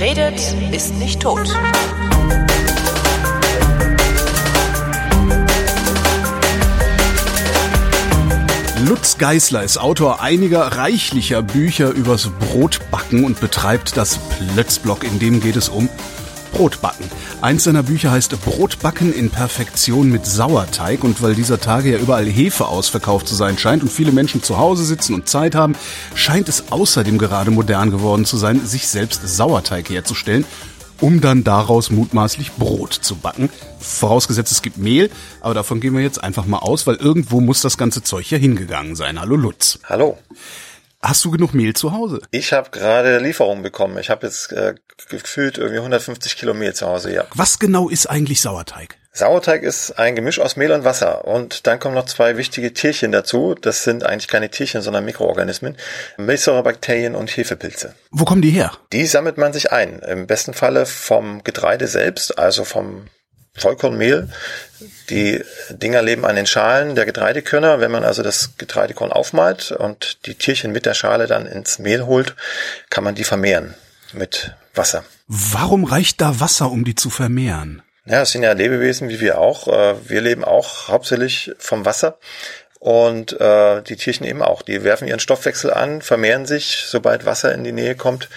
Redet, ist nicht tot. Lutz Geißler ist Autor einiger reichlicher Bücher übers Brotbacken und betreibt das Plötzblog, in dem geht es um Brotbacken. Eins seiner Bücher heißt Brotbacken in Perfektion mit Sauerteig und weil dieser Tage ja überall Hefe ausverkauft zu sein scheint und viele Menschen zu Hause sitzen und Zeit haben, scheint es außerdem gerade modern geworden zu sein, sich selbst Sauerteig herzustellen um dann daraus mutmaßlich Brot zu backen. Vorausgesetzt, es gibt Mehl, aber davon gehen wir jetzt einfach mal aus, weil irgendwo muss das ganze Zeug ja hingegangen sein. Hallo Lutz. Hallo. Hast du genug Mehl zu Hause? Ich habe gerade Lieferung bekommen. Ich habe jetzt äh, gefühlt irgendwie 150 Kilo Mehl zu Hause, ja. Was genau ist eigentlich Sauerteig? Sauerteig ist ein Gemisch aus Mehl und Wasser. Und dann kommen noch zwei wichtige Tierchen dazu. Das sind eigentlich keine Tierchen, sondern Mikroorganismen. Milchsäurebakterien und Hefepilze. Wo kommen die her? Die sammelt man sich ein. Im besten Falle vom Getreide selbst, also vom Vollkornmehl. Die Dinger leben an den Schalen der Getreidekörner. Wenn man also das Getreidekorn aufmalt und die Tierchen mit der Schale dann ins Mehl holt, kann man die vermehren mit Wasser. Warum reicht da Wasser, um die zu vermehren? Ja, es sind ja Lebewesen wie wir auch. Äh, wir leben auch hauptsächlich vom Wasser und äh, die Tierchen eben auch. Die werfen ihren Stoffwechsel an, vermehren sich, sobald Wasser in die Nähe kommt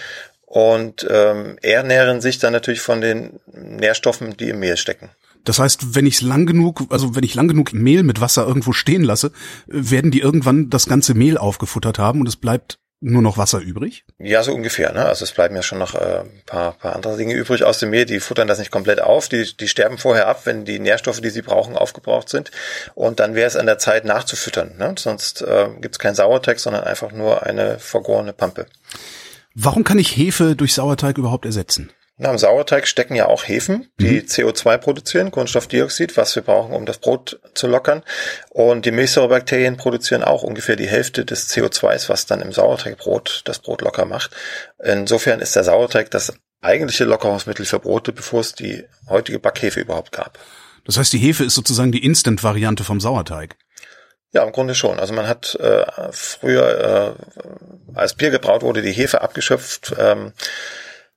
und ähm, ernähren sich dann natürlich von den Nährstoffen, die im Mehl stecken. Das heißt, wenn ich lang genug, also wenn ich lang genug Mehl mit Wasser irgendwo stehen lasse, werden die irgendwann das ganze Mehl aufgefuttert haben und es bleibt nur noch Wasser übrig? Ja, so ungefähr. Ne? Also es bleiben ja schon noch äh, paar, paar andere Dinge übrig aus dem Mehl. Die futtern das nicht komplett auf. Die, die sterben vorher ab, wenn die Nährstoffe, die sie brauchen, aufgebraucht sind. Und dann wäre es an der Zeit nachzufüttern. Ne? Sonst äh, gibt es keinen Sauerteig, sondern einfach nur eine vergorene Pampe. Warum kann ich Hefe durch Sauerteig überhaupt ersetzen? Na, Im Sauerteig stecken ja auch Hefen, die mhm. CO2 produzieren, Kohlenstoffdioxid, was wir brauchen, um das Brot zu lockern. Und die Milchsäurebakterien produzieren auch ungefähr die Hälfte des CO2s, was dann im Sauerteigbrot das Brot locker macht. Insofern ist der Sauerteig das eigentliche Lockerungsmittel für Brote, bevor es die heutige Backhefe überhaupt gab. Das heißt, die Hefe ist sozusagen die Instant-Variante vom Sauerteig. Ja, im Grunde schon. Also man hat äh, früher, äh, als Bier gebraut wurde, die Hefe abgeschöpft ähm,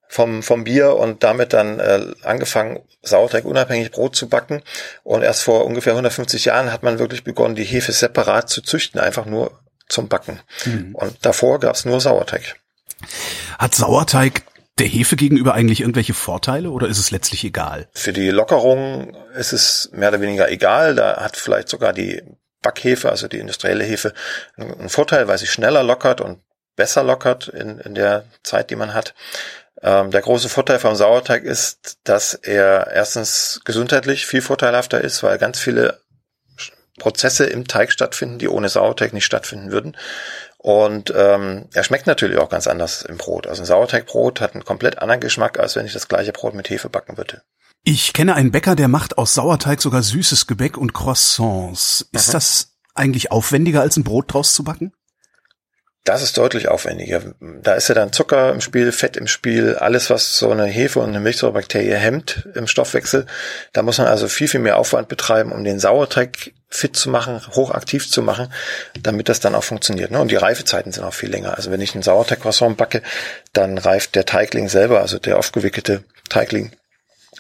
vom, vom Bier und damit dann äh, angefangen, Sauerteig unabhängig Brot zu backen. Und erst vor ungefähr 150 Jahren hat man wirklich begonnen, die Hefe separat zu züchten, einfach nur zum Backen. Mhm. Und davor gab es nur Sauerteig. Hat Sauerteig der Hefe gegenüber eigentlich irgendwelche Vorteile oder ist es letztlich egal? Für die Lockerung ist es mehr oder weniger egal. Da hat vielleicht sogar die Backhefe, also die industrielle Hefe, einen Vorteil, weil sie schneller lockert und besser lockert in, in der Zeit, die man hat. Ähm, der große Vorteil vom Sauerteig ist, dass er erstens gesundheitlich viel vorteilhafter ist, weil ganz viele Prozesse im Teig stattfinden, die ohne Sauerteig nicht stattfinden würden. Und ähm, er schmeckt natürlich auch ganz anders im Brot. Also ein Sauerteigbrot hat einen komplett anderen Geschmack, als wenn ich das gleiche Brot mit Hefe backen würde. Ich kenne einen Bäcker, der macht aus Sauerteig sogar süßes Gebäck und Croissants. Ist mhm. das eigentlich aufwendiger, als ein Brot draus zu backen? Das ist deutlich aufwendiger. Da ist ja dann Zucker im Spiel, Fett im Spiel, alles, was so eine Hefe und eine Milchsäurebakterie hemmt im Stoffwechsel. Da muss man also viel, viel mehr Aufwand betreiben, um den Sauerteig fit zu machen, hochaktiv zu machen, damit das dann auch funktioniert. Ne? Und die Reifezeiten sind auch viel länger. Also wenn ich einen Sauerteig-Croissant backe, dann reift der Teigling selber, also der aufgewickelte Teigling,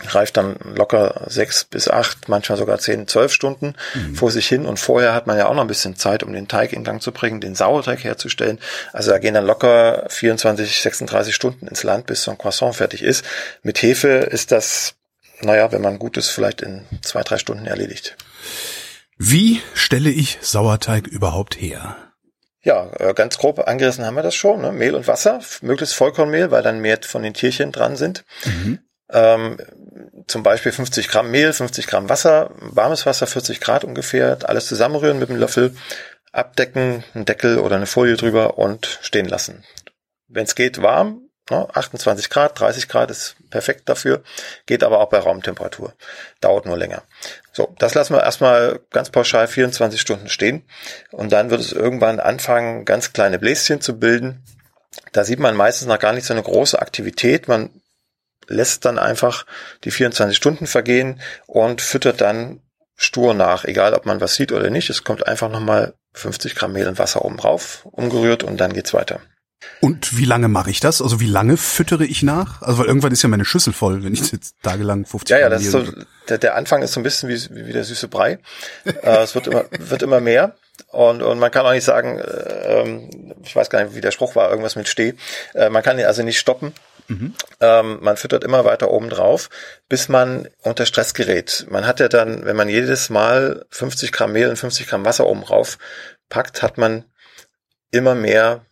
reift dann locker sechs bis acht, manchmal sogar zehn, zwölf Stunden mhm. vor sich hin. Und vorher hat man ja auch noch ein bisschen Zeit, um den Teig in Gang zu bringen, den Sauerteig herzustellen. Also da gehen dann locker 24, 36 Stunden ins Land, bis so ein Croissant fertig ist. Mit Hefe ist das, naja, wenn man gut ist, vielleicht in zwei, drei Stunden erledigt. Wie stelle ich Sauerteig überhaupt her? Ja, äh, ganz grob angerissen haben wir das schon. Ne? Mehl und Wasser, möglichst Vollkornmehl, weil dann mehr von den Tierchen dran sind. Mhm. Ähm, zum Beispiel 50 Gramm Mehl, 50 Gramm Wasser, warmes Wasser, 40 Grad ungefähr, alles zusammenrühren mit dem Löffel, abdecken, einen Deckel oder eine Folie drüber und stehen lassen. Wenn es geht, warm, 28 ne, Grad, 30 Grad ist perfekt dafür, geht aber auch bei Raumtemperatur, dauert nur länger. So, das lassen wir erstmal ganz pauschal 24 Stunden stehen und dann wird es irgendwann anfangen, ganz kleine Bläschen zu bilden. Da sieht man meistens noch gar nicht so eine große Aktivität. Man lässt dann einfach die 24 Stunden vergehen und füttert dann stur nach, egal ob man was sieht oder nicht. Es kommt einfach nochmal 50 Gramm Mehl und Wasser oben drauf, umgerührt und dann geht's weiter. Und wie lange mache ich das? Also wie lange füttere ich nach? Also weil irgendwann ist ja meine Schüssel voll, wenn ich jetzt tagelang 50 Ja, ja, das ist so, der, der Anfang ist so ein bisschen wie, wie der süße Brei. äh, es wird immer, wird immer mehr. Und, und man kann auch nicht sagen, äh, ich weiß gar nicht, wie der Spruch war, irgendwas mit Steh. Äh, man kann also nicht stoppen. Mhm. Ähm, man füttert immer weiter oben drauf, bis man unter Stress gerät. Man hat ja dann, wenn man jedes Mal 50 Gramm Mehl und 50 Gramm Wasser oben drauf packt, hat man immer mehr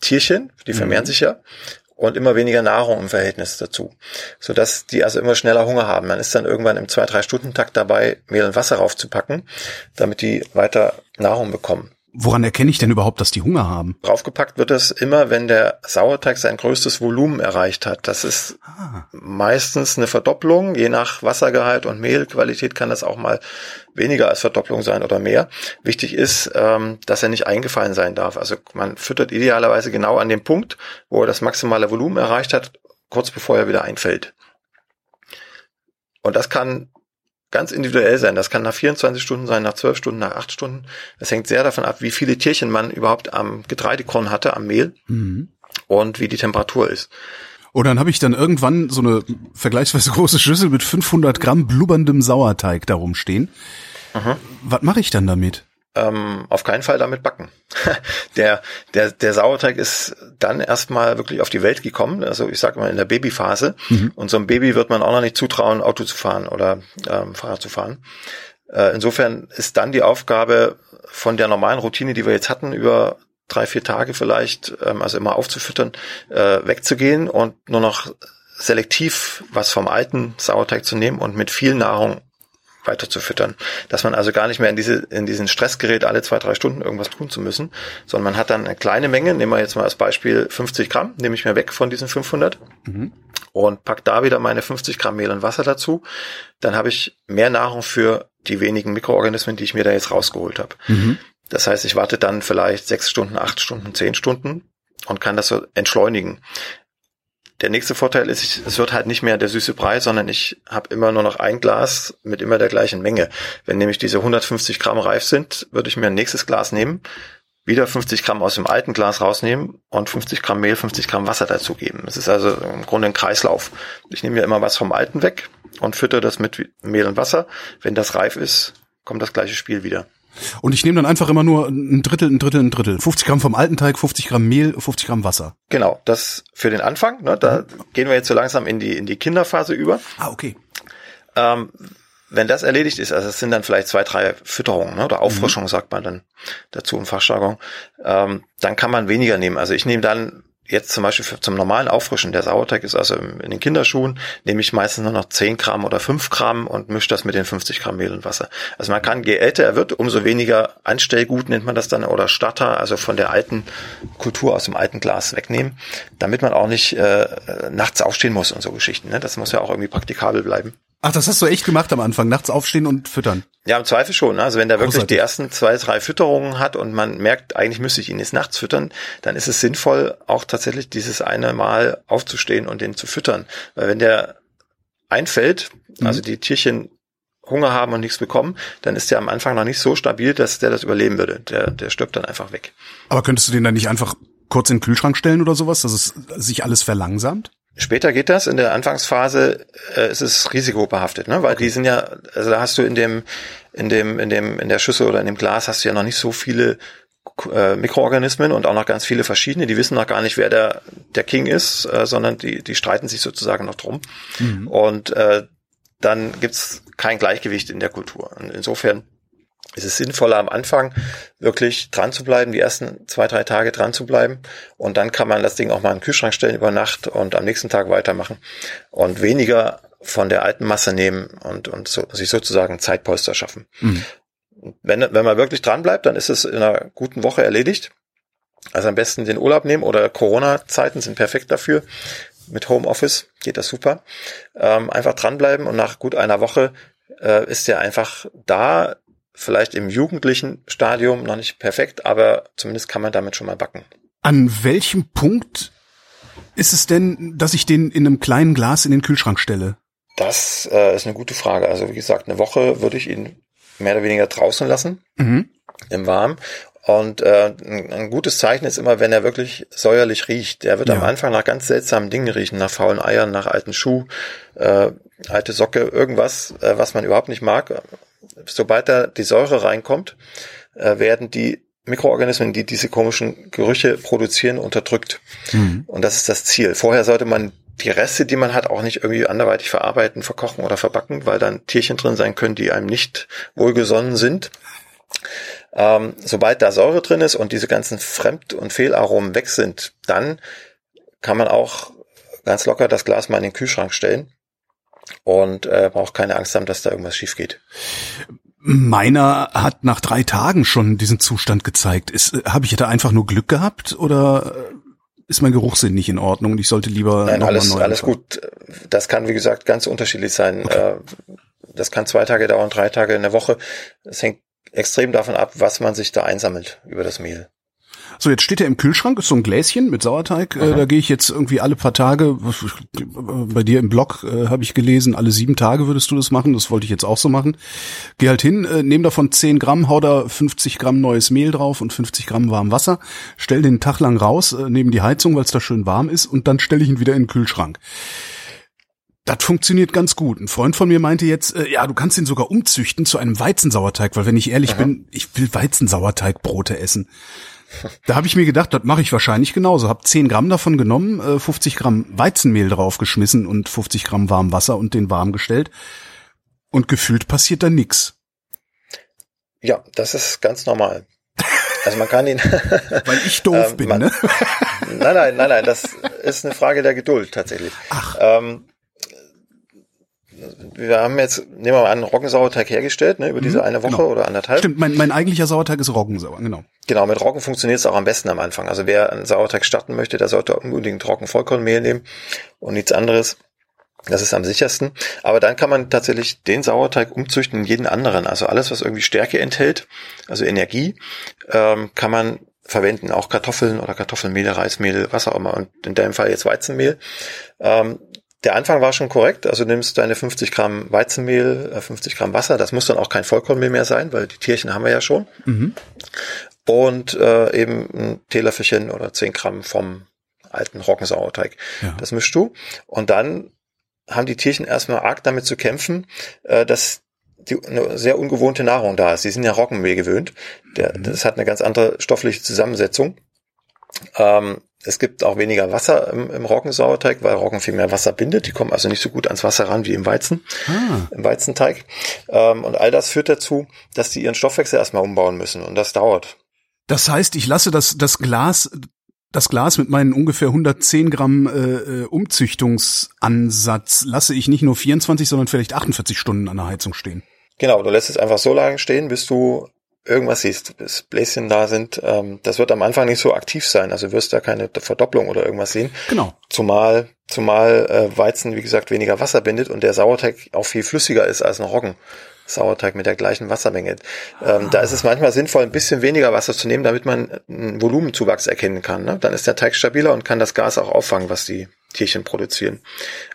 Tierchen, die vermehren mhm. sich ja, und immer weniger Nahrung im Verhältnis dazu, so dass die also immer schneller Hunger haben. Man ist dann irgendwann im zwei drei Stunden Takt dabei, Mehl und Wasser raufzupacken, damit die weiter Nahrung bekommen. Woran erkenne ich denn überhaupt, dass die Hunger haben? Draufgepackt wird es immer, wenn der Sauerteig sein größtes Volumen erreicht hat. Das ist ah. meistens eine Verdopplung. Je nach Wassergehalt und Mehlqualität kann das auch mal weniger als Verdopplung sein oder mehr. Wichtig ist, ähm, dass er nicht eingefallen sein darf. Also man füttert idealerweise genau an dem Punkt, wo er das maximale Volumen erreicht hat, kurz bevor er wieder einfällt. Und das kann ganz individuell sein. Das kann nach 24 Stunden sein, nach 12 Stunden, nach 8 Stunden. Das hängt sehr davon ab, wie viele Tierchen man überhaupt am Getreidekorn hatte, am Mehl mhm. und wie die Temperatur ist. Und dann habe ich dann irgendwann so eine vergleichsweise große Schüssel mit 500 Gramm blubberndem Sauerteig darum stehen. Mhm. Was mache ich dann damit? Ähm, auf keinen Fall damit backen. der, der, der Sauerteig ist dann erstmal wirklich auf die Welt gekommen, also ich sage mal in der Babyphase. Mhm. Und so ein Baby wird man auch noch nicht zutrauen, Auto zu fahren oder ähm, Fahrrad zu fahren. Äh, insofern ist dann die Aufgabe von der normalen Routine, die wir jetzt hatten, über drei, vier Tage vielleicht, ähm, also immer aufzufüttern, äh, wegzugehen und nur noch selektiv was vom alten Sauerteig zu nehmen und mit viel Nahrung weiter zu füttern. Dass man also gar nicht mehr in diese, in diesen Stress gerät, alle zwei, drei Stunden irgendwas tun zu müssen, sondern man hat dann eine kleine Menge, nehmen wir jetzt mal als Beispiel 50 Gramm, nehme ich mir weg von diesen 500 mhm. und pack da wieder meine 50 Gramm Mehl und Wasser dazu. Dann habe ich mehr Nahrung für die wenigen Mikroorganismen, die ich mir da jetzt rausgeholt habe. Mhm. Das heißt, ich warte dann vielleicht sechs Stunden, acht Stunden, zehn Stunden und kann das so entschleunigen. Der nächste Vorteil ist, es wird halt nicht mehr der süße Brei, sondern ich habe immer nur noch ein Glas mit immer der gleichen Menge. Wenn nämlich diese 150 Gramm reif sind, würde ich mir ein nächstes Glas nehmen, wieder 50 Gramm aus dem alten Glas rausnehmen und 50 Gramm Mehl, 50 Gramm Wasser dazugeben. Es ist also im Grunde ein Kreislauf. Ich nehme mir immer was vom alten weg und fütter das mit Mehl und Wasser. Wenn das reif ist, kommt das gleiche Spiel wieder. Und ich nehme dann einfach immer nur ein Drittel, ein Drittel, ein Drittel. 50 Gramm vom alten Teig, 50 Gramm Mehl, 50 Gramm Wasser. Genau, das für den Anfang. Ne, da mhm. gehen wir jetzt so langsam in die, in die Kinderphase über. Ah, okay. Ähm, wenn das erledigt ist, also es sind dann vielleicht zwei, drei Fütterungen ne, oder Auffrischungen, mhm. sagt man dann dazu im Fachjargon, ähm, dann kann man weniger nehmen. Also ich nehme dann Jetzt zum Beispiel für, zum normalen Auffrischen, der Sauerteig ist also in den Kinderschuhen, nehme ich meistens nur noch 10 Gramm oder 5 Gramm und mische das mit den 50 Gramm Mehl und Wasser. Also man kann, je älter er wird, umso weniger Anstellgut nennt man das dann oder Starter, also von der alten Kultur aus dem alten Glas wegnehmen, damit man auch nicht äh, nachts aufstehen muss und so Geschichten. Ne? Das muss ja auch irgendwie praktikabel bleiben. Ach, das hast du echt gemacht am Anfang, nachts aufstehen und füttern. Ja, im Zweifel schon. Also wenn der wirklich Großartig. die ersten zwei, drei Fütterungen hat und man merkt, eigentlich müsste ich ihn jetzt nachts füttern, dann ist es sinnvoll, auch tatsächlich dieses eine Mal aufzustehen und den zu füttern. Weil wenn der einfällt, mhm. also die Tierchen Hunger haben und nichts bekommen, dann ist der am Anfang noch nicht so stabil, dass der das überleben würde. Der, der stirbt dann einfach weg. Aber könntest du den dann nicht einfach kurz in den Kühlschrank stellen oder sowas, dass es sich alles verlangsamt? Später geht das, in der Anfangsphase äh, ist es risikobehaftet, ne? weil die sind ja, also da hast du in dem, in dem, in dem, in der Schüssel oder in dem Glas hast du ja noch nicht so viele äh, Mikroorganismen und auch noch ganz viele verschiedene, die wissen noch gar nicht, wer der, der King ist, äh, sondern die, die streiten sich sozusagen noch drum. Mhm. Und äh, dann gibt's kein Gleichgewicht in der Kultur. Und insofern es ist sinnvoller am Anfang wirklich dran zu bleiben, die ersten zwei, drei Tage dran zu bleiben. Und dann kann man das Ding auch mal in den Kühlschrank stellen über Nacht und am nächsten Tag weitermachen und weniger von der alten Masse nehmen und, und so, sich sozusagen Zeitpolster schaffen. Mhm. Wenn, wenn man wirklich dran bleibt, dann ist es in einer guten Woche erledigt. Also am besten den Urlaub nehmen oder Corona-Zeiten sind perfekt dafür. Mit Homeoffice geht das super. Ähm, einfach dranbleiben und nach gut einer Woche äh, ist der einfach da vielleicht im jugendlichen Stadium noch nicht perfekt, aber zumindest kann man damit schon mal backen. An welchem Punkt ist es denn, dass ich den in einem kleinen Glas in den Kühlschrank stelle? Das äh, ist eine gute Frage. Also wie gesagt, eine Woche würde ich ihn mehr oder weniger draußen lassen, mhm. im Warmen. Und äh, ein, ein gutes Zeichen ist immer, wenn er wirklich säuerlich riecht. Der wird Ja. am Anfang nach ganz seltsamen Dingen riechen, nach faulen Eiern, nach alten Schuh, äh, alte Socke, irgendwas, äh, was man überhaupt nicht mag. Sobald da die Säure reinkommt, äh, werden die Mikroorganismen, die diese komischen Gerüche produzieren, unterdrückt. Mhm. Und das ist das Ziel. Vorher sollte man die Reste, die man hat, auch nicht irgendwie anderweitig verarbeiten, verkochen oder verbacken, weil dann Tierchen drin sein können, die einem nicht wohlgesonnen sind. Ähm, sobald da Säure drin ist und diese ganzen Fremd- und Fehlaromen weg sind, dann kann man auch ganz locker das Glas mal in den Kühlschrank stellen und äh, braucht keine Angst haben, dass da irgendwas schief geht. Meiner hat nach drei Tagen schon diesen Zustand gezeigt. Ist, äh, habe ich da einfach nur Glück gehabt oder äh, ist mein Geruchssinn nicht in Ordnung und ich sollte lieber Nein, alles, alles anfangen? gut. Das kann, wie gesagt, ganz unterschiedlich sein. Äh, Das kann zwei Tage dauern, drei Tage in der Woche. Es hängt extrem davon ab, was man sich da einsammelt über das Mehl. So, jetzt steht er im Kühlschrank, ist so ein Gläschen mit Sauerteig. Äh, da gehe ich jetzt irgendwie alle paar Tage, bei dir im Blog äh, habe ich gelesen, alle sieben Tage würdest du das machen. Das wollte ich jetzt auch so machen. Geh halt hin, äh, nehm davon 10 Gramm, hau da 50 Gramm neues Mehl drauf und 50 Gramm warm Wasser, stell den Tag lang raus, äh, neben die Heizung, weil es da schön warm ist und dann stelle ich ihn wieder in den Kühlschrank. Das funktioniert ganz gut. Ein Freund von mir meinte jetzt, äh, ja, du kannst ihn sogar umzüchten zu einem Weizensauerteig, weil wenn ich ehrlich bin, ich will Weizensauerteigbrote essen. Da habe ich mir gedacht, das mache ich wahrscheinlich genauso. Hab 10 Gramm davon genommen, äh, 50 Gramm Weizenmehl draufgeschmissen und 50 Gramm warm Wasser und den warm gestellt. Und gefühlt passiert da nix. Ja, das ist ganz normal. Also man kann ihn, Weil ich doof Ähm, bin, man- ne? nein, nein, nein, nein, das ist eine Frage der Geduld tatsächlich. Ach. Ähm, wir haben jetzt, nehmen wir mal an, einen Roggensauerteig hergestellt, ne, über diese eine Woche genau. oder anderthalb. Stimmt, mein, mein eigentlicher Sauerteig ist Roggensauer, genau. Genau, mit Roggen funktioniert es auch am besten am Anfang. Also wer einen Sauerteig starten möchte, der sollte unbedingt Roggenvollkornmehl nehmen und nichts anderes. Das ist am sichersten. Aber dann kann man tatsächlich den Sauerteig umzüchten in jeden anderen. Also alles, was irgendwie Stärke enthält, also Energie, ähm, kann man verwenden. Auch Kartoffeln oder Kartoffelmehl, Reismehl, was auch immer. Und in deinem Fall jetzt Weizenmehl. Ähm, der Anfang war schon korrekt. Also du nimmst deine 50 Gramm Weizenmehl, äh, 50 Gramm Wasser. Das muss dann auch kein Vollkornmehl mehr sein, weil die Tierchen haben wir ja schon Mhm. und äh, eben ein Teelöffelchen oder 10 Gramm vom alten Roggensauerteig. Ja. Das mischst du und dann haben die Tierchen erstmal arg damit zu kämpfen, äh, dass die, eine sehr ungewohnte Nahrung da ist. Die sind ja Roggenmehl gewöhnt. Der, Das hat eine ganz andere stoffliche Zusammensetzung. Ähm, es gibt auch weniger Wasser im, im Roggensauerteig, weil Roggen viel mehr Wasser bindet. Die kommen also nicht so gut ans Wasser ran wie im Weizen Ah, im Weizenteig. Ähm, und all das führt dazu, dass die ihren Stoffwechsel erstmal umbauen müssen. Und das dauert. das heißt, ich lasse das, das Glas, das Glas mit meinen ungefähr 110 Gramm äh, äh, Umzüchtungsansatz lasse ich nicht nur 24, sondern vielleicht 48 Stunden an der Heizung stehen. Genau, du lässt es einfach so lange stehen, bis du irgendwas siehst, bis Bläschen da sind. Ähm, das wird am Anfang nicht so aktiv sein. Also wirst da keine Verdopplung oder irgendwas sehen. Genau. Zumal, zumal äh, Weizen, wie gesagt, weniger Wasser bindet und der Sauerteig auch viel flüssiger ist als ein Roggen. Sauerteig mit der gleichen Wassermenge. Ähm, Da ist es manchmal sinnvoll, ein bisschen weniger Wasser zu nehmen, damit man einen Volumenzuwachs erkennen kann. Ne? Dann ist der Teig stabiler und kann das Gas auch auffangen, was die Tierchen produzieren.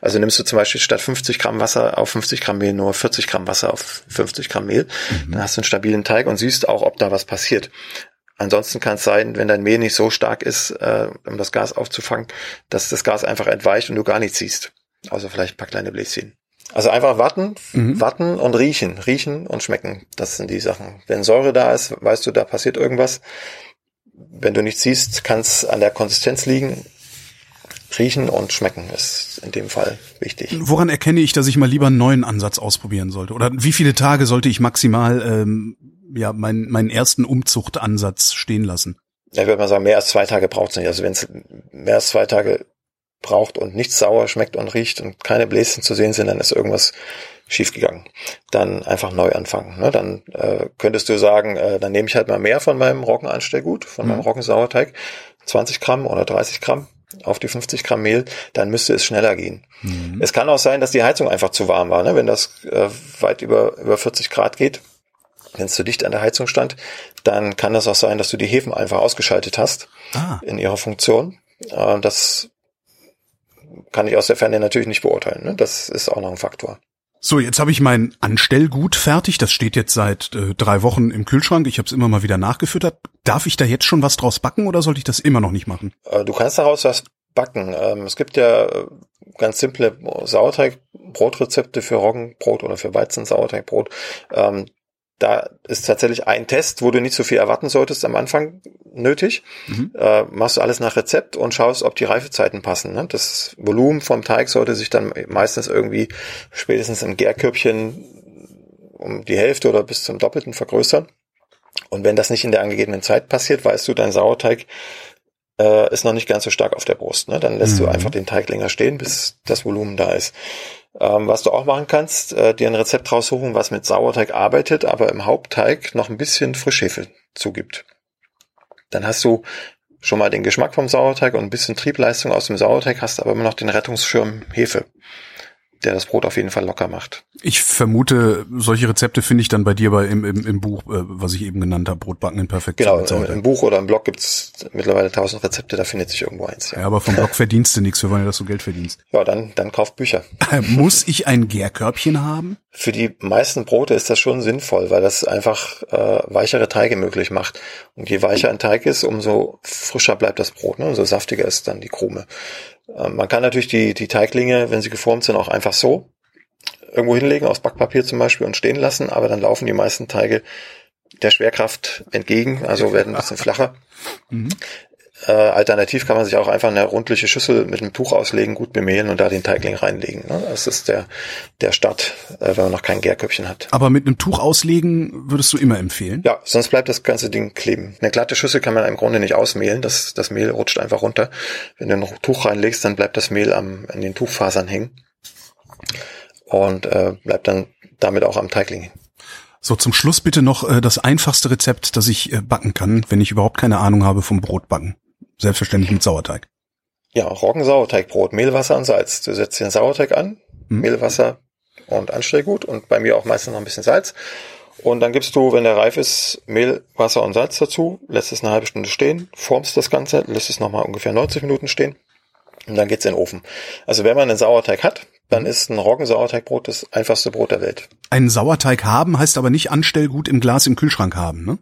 Also nimmst du zum Beispiel statt 50 Gramm Wasser auf 50 Gramm Mehl nur 40 Gramm Wasser auf 50 Gramm Mehl. Dann hast du einen stabilen Teig und siehst auch, ob da was passiert. Ansonsten kann es sein, wenn dein Mehl nicht so stark ist, äh, um das Gas aufzufangen, dass das Gas einfach entweicht und du gar nichts siehst. Also vielleicht ein paar kleine Bläschen. Also einfach warten, Mhm. warten und riechen, riechen und schmecken. Das sind die Sachen. Wenn Säure da ist, weißt du, da passiert irgendwas. Wenn du nichts siehst, kann es an der Konsistenz liegen. Riechen und schmecken ist in dem Fall wichtig. Woran erkenne ich, dass ich mal lieber einen neuen Ansatz ausprobieren sollte? Oder wie viele Tage sollte ich maximal ähm, ja meinen meinen ersten Umzuchtansatz stehen lassen? Ja, Ich würde mal sagen, mehr als zwei Tage braucht es nicht. Also wenn es mehr als zwei Tage braucht und nichts sauer schmeckt und riecht und keine Bläschen zu sehen sind, dann ist irgendwas schiefgegangen. Dann einfach neu anfangen. Ne? Dann äh, könntest du sagen, äh, dann nehme ich halt mal mehr von meinem Roggenanstellgut, von meinem Roggensauerteig, 20 Gramm oder 30 Gramm auf die 50 Gramm Mehl, dann müsste es schneller gehen. Es kann auch sein, dass die Heizung einfach zu warm war. Ne? Wenn das äh, weit über, über 40 Grad geht, wenn es zu dicht an der Heizung stand, dann kann das auch sein, dass du die Hefen einfach ausgeschaltet hast Ah, in ihrer Funktion. Äh, Das kann ich aus der Ferne natürlich nicht beurteilen. Ne? Das ist auch noch ein Faktor. So, jetzt habe ich mein Anstellgut fertig. Das steht jetzt seit äh, drei Wochen im Kühlschrank. Ich habe es immer mal wieder nachgefüttert. Darf ich da jetzt schon was draus backen oder sollte ich das immer noch nicht machen? Äh, du kannst daraus was backen. Ähm, es gibt ja äh, ganz simple Sauerteig-Brotrezepte für Roggenbrot oder für Weizen-Sauerteigbrot. Ähm, da ist tatsächlich ein Test, wo du nicht so viel erwarten solltest am Anfang nötig. Mhm. Äh, machst du alles nach Rezept und schaust, ob die Reifezeiten passen. Ne? Das Volumen vom Teig sollte sich dann meistens irgendwie spätestens im Gärkörbchen um die Hälfte oder bis zum Doppelten vergrößern. Und wenn das nicht in der angegebenen Zeit passiert, weißt du, dein Sauerteig äh, ist noch nicht ganz so stark auf der Brust. Ne? Dann lässt mhm. du einfach den Teig länger stehen, bis das Volumen da ist. Ähm, was du auch machen kannst, äh, dir ein Rezept raussuchen, was mit Sauerteig arbeitet, aber im Hauptteig noch ein bisschen Frischhefe zugibt. Dann hast du schon mal den Geschmack vom Sauerteig und ein bisschen Triebleistung aus dem Sauerteig, hast aber immer noch den Rettungsschirm Hefe der das Brot auf jeden Fall locker macht. Ich vermute, solche Rezepte finde ich dann bei dir bei im, im, im Buch, äh, was ich eben genannt habe, Brotbacken in Perfektion. Genau, im, im, Buch oder im Blog gibt's mittlerweile tausend Rezepte, da findet sich irgendwo eins. Ja, ja aber vom Blog verdienst du nichts, wir wollen ja, dass du Geld verdienst. Ja, dann, dann kauf Bücher. Muss ich ein Gärkörbchen haben? Für die meisten Brote ist das schon sinnvoll, weil das einfach äh, weichere Teige möglich macht. Und je weicher ein Teig ist, umso frischer bleibt das Brot, ne? umso saftiger ist dann die Krume. Ähm, man kann natürlich die, die Teiglinge, wenn sie geformt sind, auch einfach so irgendwo hinlegen, aus Backpapier zum Beispiel, und stehen lassen, aber dann laufen die meisten Teige der Schwerkraft entgegen, also werden ein bisschen flacher. Mhm. Äh, alternativ kann man sich auch einfach eine rundliche Schüssel mit einem Tuch auslegen, gut bemehlen und da den Teigling reinlegen. Ne? Das ist der, der Start, äh, wenn man noch kein Gärköpfchen hat. Aber mit einem Tuch auslegen würdest du immer empfehlen? Ja, sonst bleibt das ganze Ding kleben. Eine glatte Schüssel kann man im Grunde nicht ausmehlen, das, das Mehl rutscht einfach runter. Wenn du noch ein Tuch reinlegst, dann bleibt das Mehl am, an den Tuchfasern hängen und äh, bleibt dann damit auch am Teigling so, zum Schluss bitte noch äh, das einfachste Rezept, das ich äh, backen kann, wenn ich überhaupt keine Ahnung habe vom Brotbacken. Selbstverständlich mit Sauerteig. Ja, Roggensauerteigbrot, Mehlwasser und Salz. Du setzt den Sauerteig an, hm. Mehlwasser und Anstellgut und bei mir auch meistens noch ein bisschen Salz. Und dann gibst du, wenn der reif ist, Mehl, Wasser und Salz dazu, lässt es eine halbe Stunde stehen, formst das Ganze, lässt es nochmal ungefähr 90 Minuten stehen und dann geht's in den Ofen. Also wenn man einen Sauerteig hat, dann ist ein Roggensauerteigbrot das einfachste Brot der Welt. Einen Sauerteig haben heißt aber nicht Anstellgut im Glas im Kühlschrank haben, ne?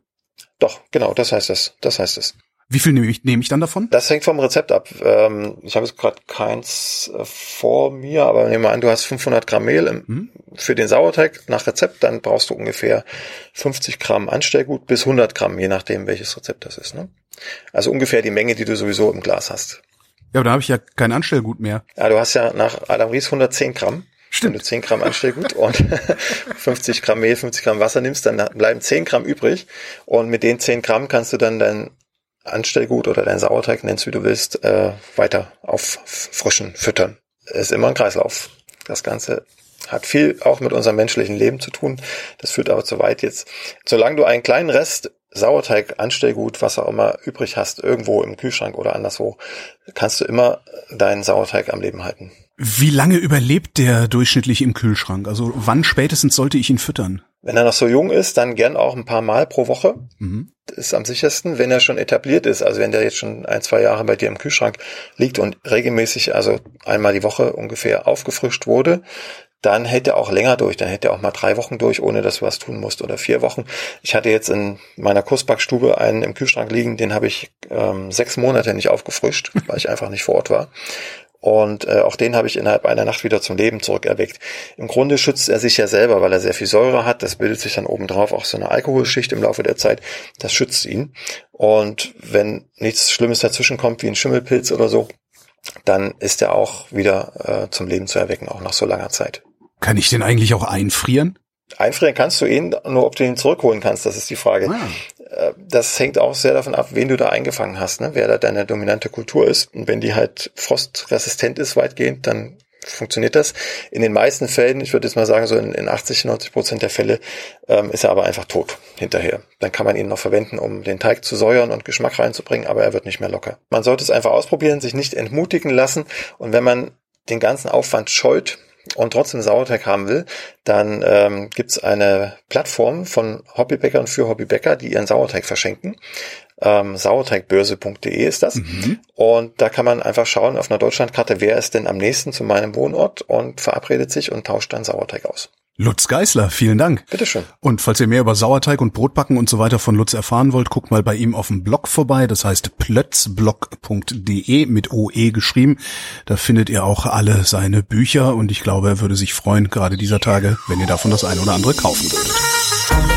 Doch, genau, das heißt es. Das heißt es. Wie viel nehme ich, nehme ich dann davon? Das hängt vom Rezept ab. Ähm, ich habe jetzt gerade keins äh, vor mir, aber nehmen wir an, du hast 500 Gramm Mehl im, hm? für den Sauerteig nach Rezept, dann brauchst du ungefähr 50 Gramm Anstellgut bis 100 Gramm, je nachdem welches Rezept das ist. Ne? Also ungefähr die Menge, die du sowieso im Glas hast. Ja, aber da habe ich ja kein Anstellgut mehr. Ja, du hast ja nach Adam Ries 110 Gramm. Stimmt. Wenn du 10 Gramm Anstellgut und 50 Gramm Mehl, 50 Gramm Wasser nimmst, dann bleiben 10 Gramm übrig. Und mit den 10 Gramm kannst du dann dein Anstellgut oder dein Sauerteig, nennst wie du willst, äh, weiter auffrischen, füttern. ist immer ein Kreislauf. Das Ganze hat viel auch mit unserem menschlichen Leben zu tun. Das führt aber zu weit jetzt. Solange du einen kleinen Rest Sauerteig, Anstellgut, was auch immer übrig hast, irgendwo im Kühlschrank oder anderswo, kannst du immer deinen Sauerteig am Leben halten. Wie lange überlebt der durchschnittlich im Kühlschrank? Also wann spätestens sollte ich ihn füttern? Wenn er noch so jung ist, dann gern auch ein paar Mal pro Woche. Mhm. Das ist am sichersten. Wenn er schon etabliert ist, also wenn der jetzt schon ein, zwei Jahre bei dir im Kühlschrank liegt und regelmäßig, also einmal die Woche ungefähr aufgefrischt wurde, dann hält er auch länger durch. Dann hält er auch mal drei Wochen durch, ohne dass du was tun musst oder vier Wochen. Ich hatte jetzt in meiner Kursbackstube einen im Kühlschrank liegen, den habe ich ähm, sechs Monate nicht aufgefrischt, weil ich einfach nicht vor Ort war. Und äh, auch den habe ich innerhalb einer Nacht wieder zum Leben zurückerweckt. Im Grunde schützt er sich ja selber, weil er sehr viel Säure hat. Das bildet sich dann obendrauf auch so eine Alkoholschicht im Laufe der Zeit. Das schützt ihn. Und wenn nichts Schlimmes dazwischen kommt, wie ein Schimmelpilz oder so, dann ist er auch wieder äh, zum Leben zu erwecken, auch nach so langer Zeit. Kann ich den eigentlich auch einfrieren? Einfrieren kannst du ihn, nur ob du ihn zurückholen kannst, das ist die Frage. Ah. Äh, das hängt auch sehr davon ab, wen du da eingefangen hast, ne? wer da deine dominante Kultur ist. Und wenn die halt frostresistent ist weitgehend, dann funktioniert das. In den meisten Fällen, ich würde jetzt mal sagen, so in, in 80, 90 Prozent der Fälle, ähm, ist er aber einfach tot hinterher. Dann kann man ihn noch verwenden, um den Teig zu säuern und Geschmack reinzubringen, aber er wird nicht mehr locker. Man sollte es einfach ausprobieren, sich nicht entmutigen lassen und wenn man den ganzen Aufwand scheut, und trotzdem Sauerteig haben will, dann ähm, gibt eine Plattform von Hobbybäckern für Hobbybäcker, die ihren Sauerteig verschenken. Ähm, sauerteigbörse.de ist das. Mhm. Und da kann man einfach schauen auf einer Deutschlandkarte, wer ist denn am nächsten zu meinem Wohnort und verabredet sich und tauscht dann Sauerteig aus. Lutz Geißler, vielen Dank. Bitteschön. Und falls ihr mehr über Sauerteig und Brotbacken und so weiter von Lutz erfahren wollt, guckt mal bei ihm auf dem Blog vorbei. Das heißt plötzblog.de mit OE geschrieben. Da findet ihr auch alle seine Bücher und ich glaube, er würde sich freuen, gerade dieser Tage, wenn ihr davon das eine oder andere kaufen würdet.